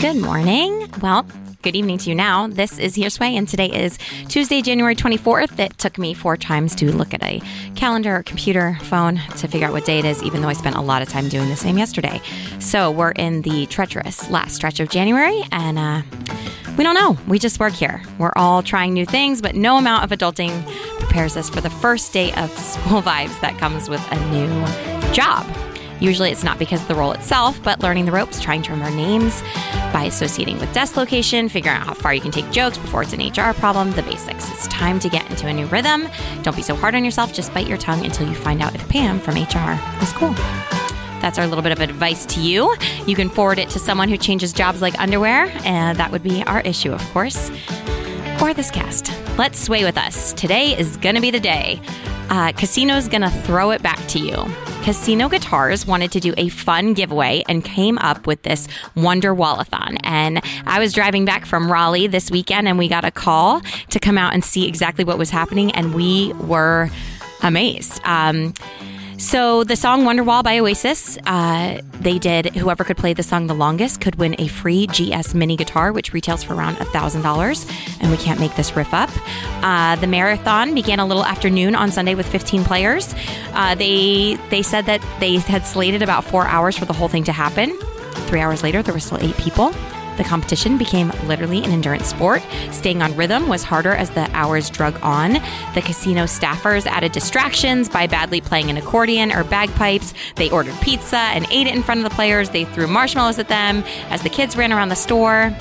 Good morning. Well, good evening to you now. This is Here's and today is Tuesday, January 24th. It took me four times to look at a calendar computer phone to figure out what day it is, even though I spent a lot of time doing the same yesterday. So we're in the treacherous last stretch of January, and uh, we don't know. We just work here. We're all trying new things, but no amount of adulting prepares us for the first day of school vibes that comes with a new job. Usually it's not because of the role itself, but learning the ropes, trying to remember names by associating with desk location, figuring out how far you can take jokes before it's an HR problem, the basics. It's time to get into a new rhythm. Don't be so hard on yourself, just bite your tongue until you find out if Pam from HR is cool. That's our little bit of advice to you. You can forward it to someone who changes jobs like underwear, and that would be our issue, of course, or this cast. Let's sway with us. Today is to be the day. Uh, Casino's to throw it back to you. Casino Guitars wanted to do a fun giveaway and came up with this Wonder Wallathon. And I was driving back from Raleigh this weekend and we got a call to come out and see exactly what was happening, and we were amazed. Um, so the song Wonderwall by Oasis, uh, they did. Whoever could play the song the longest could win a free GS mini guitar, which retails for around thousand dollars. And we can't make this riff up. Uh, the marathon began a little afternoon on Sunday with 15 players. Uh, they they said that they had slated about four hours for the whole thing to happen. Three hours later, there were still eight people. The competition became literally an endurance sport. Staying on rhythm was harder as the hours drug on. The casino staffers added distractions by badly playing an accordion or bagpipes. They ordered pizza and ate it in front of the players. They threw marshmallows at them as the kids ran around the store.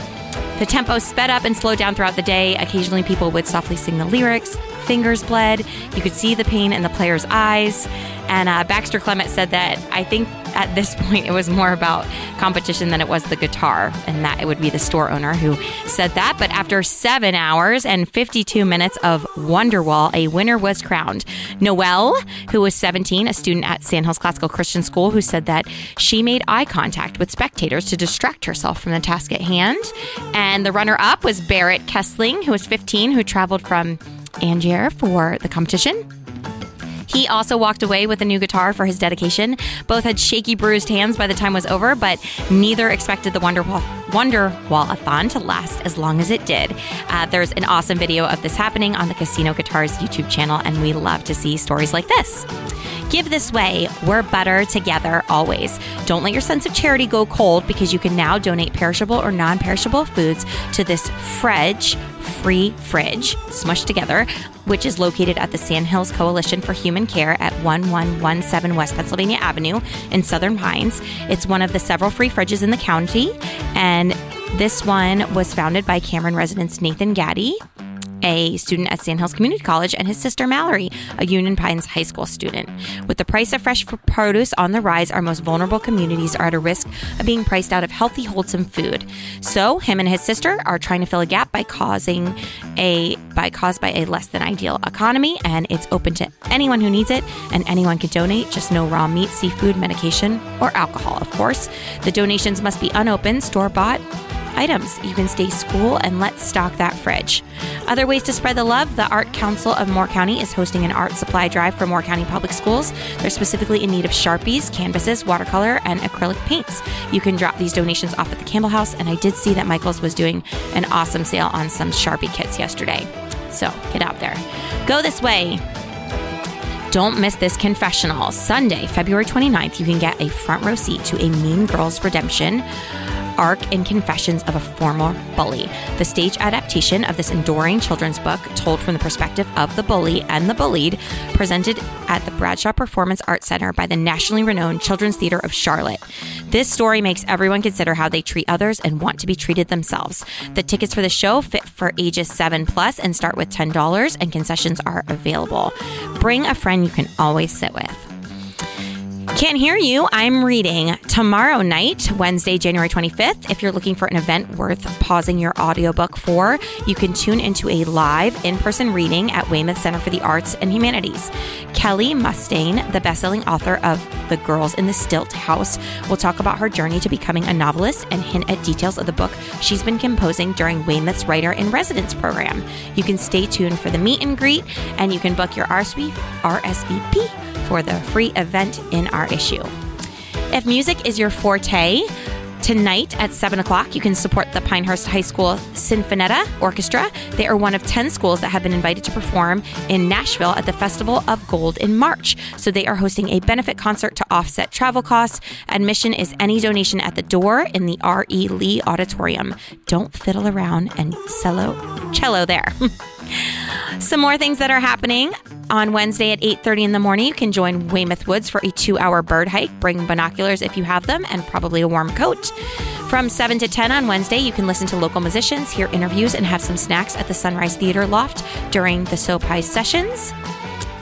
The tempo sped up and slowed down throughout the day. Occasionally, people would softly sing the lyrics. Fingers bled. You could see the pain in the players' eyes. And uh, Baxter Clement said that I think at this point it was more about competition than it was the guitar, and that it would be the store owner who said that. But after seven hours and 52 minutes of Wonderwall, a winner was crowned. Noelle, who was 17, a student at Sandhills Classical Christian School, who said that she made eye contact with spectators to distract herself from the task at hand. And the runner up was Barrett Kessling, who was 15, who traveled from Angier for the competition. He also walked away with a new guitar for his dedication. Both had shaky, bruised hands by the time was over, but neither expected the Wonder Wall Wonder Wallathon to last as long as it did. Uh, there's an awesome video of this happening on the Casino Guitars YouTube channel, and we love to see stories like this. Give this way. We're better together always. Don't let your sense of charity go cold because you can now donate perishable or non perishable foods to this fridge free fridge, smushed together, which is located at the Sandhills Coalition for Human Care at 1117 West Pennsylvania Avenue in Southern Pines. It's one of the several free fridges in the county, and this one was founded by Cameron residents Nathan Gaddy a student at Sandhills Community College, and his sister Mallory, a Union Pines High School student. With the price of fresh produce on the rise, our most vulnerable communities are at a risk of being priced out of healthy, wholesome food. So, him and his sister are trying to fill a gap by causing a by caused by a less than ideal economy, and it's open to anyone who needs it, and anyone can donate. Just no raw meat, seafood, medication, or alcohol, of course. The donations must be unopened, store bought items. You can stay school and let's stock that fridge. Other ways to spread the love the Art Council of Moore County is hosting an art supply drive for Moore County Public Schools. They're specifically in need of Sharpies, canvases, watercolor, and acrylic paints. You can drop these donations off at the Campbell House, and I did see that Michaels was doing an awesome sale on some Sharpie kits yesterday. So get out there. Go this way. Don't miss this confessional. Sunday, February 29th, you can get a front row seat to a Mean Girls Redemption arc and confessions of a former bully. The stage adaptation of this enduring children's book, told from the perspective of the bully and the bullied, presented at the Bradshaw Performance Arts Center by the nationally renowned Children's Theater of Charlotte. This story makes everyone consider how they treat others and want to be treated themselves. The tickets for the show fit for ages 7 plus and start with $10 and concessions are available. Bring a friend you can always sit with. Can't hear you. I'm reading tomorrow night, Wednesday, January 25th. If you're looking for an event worth pausing your audiobook for, you can tune into a live in person reading at Weymouth Center for the Arts and Humanities. Kelly Mustian, the best-selling author of The Girls in the Stilt House, will talk about her journey to becoming a novelist and hint at details of the book she's been composing during Weymouth's Writer in Residence program. You can stay tuned for the meet and greet, and you can book your RSVP for the free event in our issue. If music is your forte, Tonight at 7 o'clock, you can support the Pinehurst High School Sinfonietta Orchestra. They are one of 10 schools that have been invited to perform in Nashville at the Festival of Gold in March. So they are hosting a benefit concert to offset travel costs. Admission is any donation at the door in the R.E. Lee Auditorium. Don't fiddle around and cello, cello there. Some more things that are happening on Wednesday at 8:30 in the morning. You can join Weymouth Woods for a 2-hour bird hike. Bring binoculars if you have them and probably a warm coat. From 7 to 10 on Wednesday, you can listen to local musicians, hear interviews and have some snacks at the Sunrise Theater Loft during the SoPi sessions.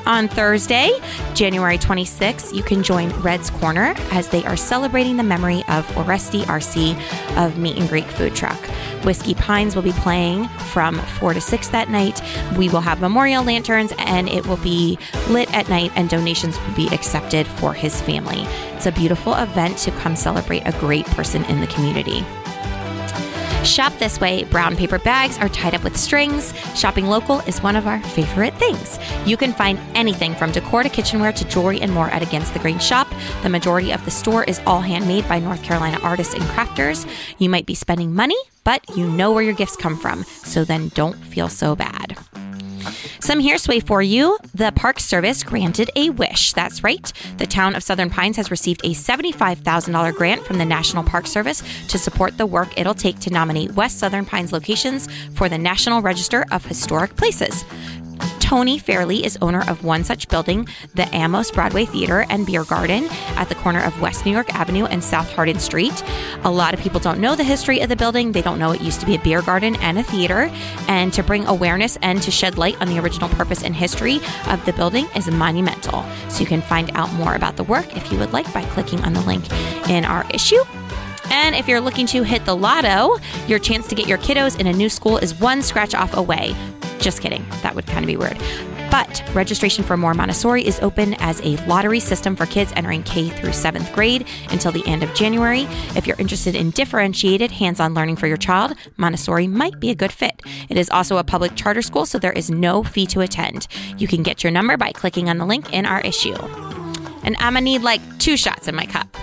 On Thursday, January 26th, you can join Red's Corner as they are celebrating the memory of Oresti RC of Meat and Greek Food Truck. Whiskey Pines will be playing from 4 to 6 that night. We will have memorial lanterns and it will be lit at night, and donations will be accepted for his family. It's a beautiful event to come celebrate a great person in the community. Shop this way, brown paper bags are tied up with strings. Shopping local is one of our favorite things. You can find anything from decor to kitchenware to jewelry and more at Against the Grain shop. The majority of the store is all handmade by North Carolina artists and crafters. You might be spending money, but you know where your gifts come from, so then don't feel so bad. Some hearsay for you. The Park Service granted a wish. That's right. The town of Southern Pines has received a $75,000 grant from the National Park Service to support the work it'll take to nominate West Southern Pines locations for the National Register of Historic Places. Tony Fairley is owner of one such building, the Amos Broadway Theater and Beer Garden at the corner of West New York Avenue and South Hardin Street. A lot of people don't know the history of the building. They don't know it used to be a beer garden and a theater. And to bring awareness and to shed light on the original purpose and history of the building is monumental. So you can find out more about the work if you would like by clicking on the link in our issue. And if you're looking to hit the lotto, your chance to get your kiddos in a new school is one scratch off away. Just kidding. That would kind of be weird. But registration for Moore Montessori is open as a lottery system for kids entering K through seventh grade until the end of January. If you're interested in differentiated hands on learning for your child, Montessori might be a good fit. It is also a public charter school, so there is no fee to attend. You can get your number by clicking on the link in our issue. And I'm gonna need like two shots in my cup.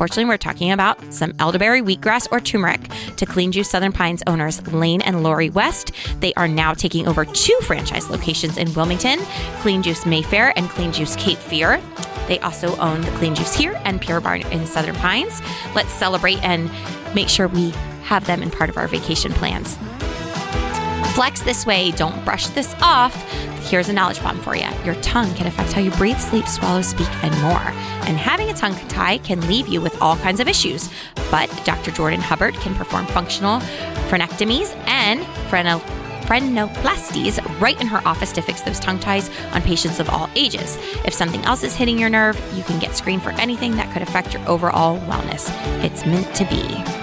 Unfortunately, we're talking about some elderberry, wheatgrass, or turmeric to Clean Juice Southern Pines owners Lane and Lori West. They are now taking over two franchise locations in Wilmington Clean Juice Mayfaire and Clean Juice Cape Fear. They also own the Clean Juice here and Pure Barre in Southern Pines. Let's celebrate and make sure we have them in part of our vacation plans. Flex this way, don't brush this off. Here's a knowledge bomb for you. Your tongue can affect how you breathe, sleep, swallow, speak, and more. And having a tongue tie can leave you with all kinds of issues. But Dr. Jordan Hubbard can perform functional frenectomies and freno- frenoplasties right in her office to fix those tongue ties on patients of all ages. If something else is hitting your nerve, you can get screened for anything that could affect your overall wellness. It's meant to be.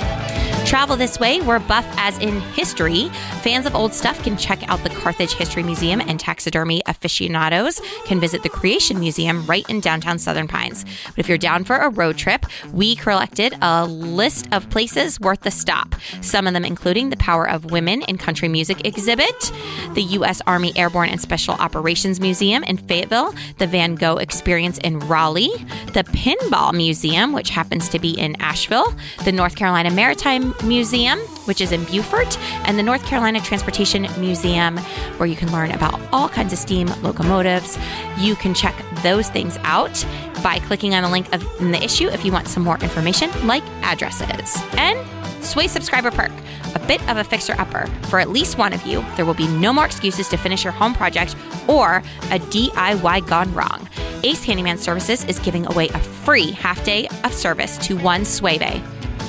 Travel this way, we're buff as in history. Fans of old stuff can check out the Carthage History Museum, and taxidermy aficionados can visit the Creation Museum right in downtown Southern Pines. But if you're down for a road trip, we collected a list of places worth the stop. Some of them including the Power of Women in Country Music exhibit, the U.S. Army Airborne and Special Operations Museum in Fayetteville, the Van Gogh Experience in Raleigh, the Pinball Museum, which happens to be in Asheville, the North Carolina Maritime Museum, which is in Beaufort, and the North Carolina Transportation Museum, where you can learn about all kinds of steam locomotives. You can check those things out by clicking on the link of, in the issue if you want some more information, like addresses. And Sway subscriber perk, a bit of a fixer upper. For at least one of you, there will be no more excuses to finish your home project or a DIY gone wrong. Ace Handyman Services is giving away a free half day of service to one Sway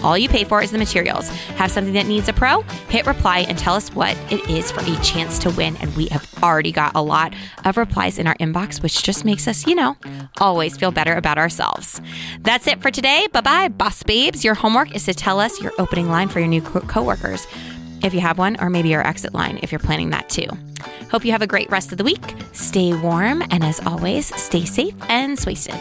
all you pay for is the materials. Have something that needs a pro? Hit reply and tell us what it is for a chance to win. And we have already got a lot of replies in our inbox, which just makes us, you know, always feel better about ourselves. That's it for today. Bye bye, boss babes. Your homework is to tell us your opening line for your new co- coworkers, if you have one, or maybe your exit line if you're planning that too. Hope you have a great rest of the week. Stay warm, and as always, stay safe and swasted.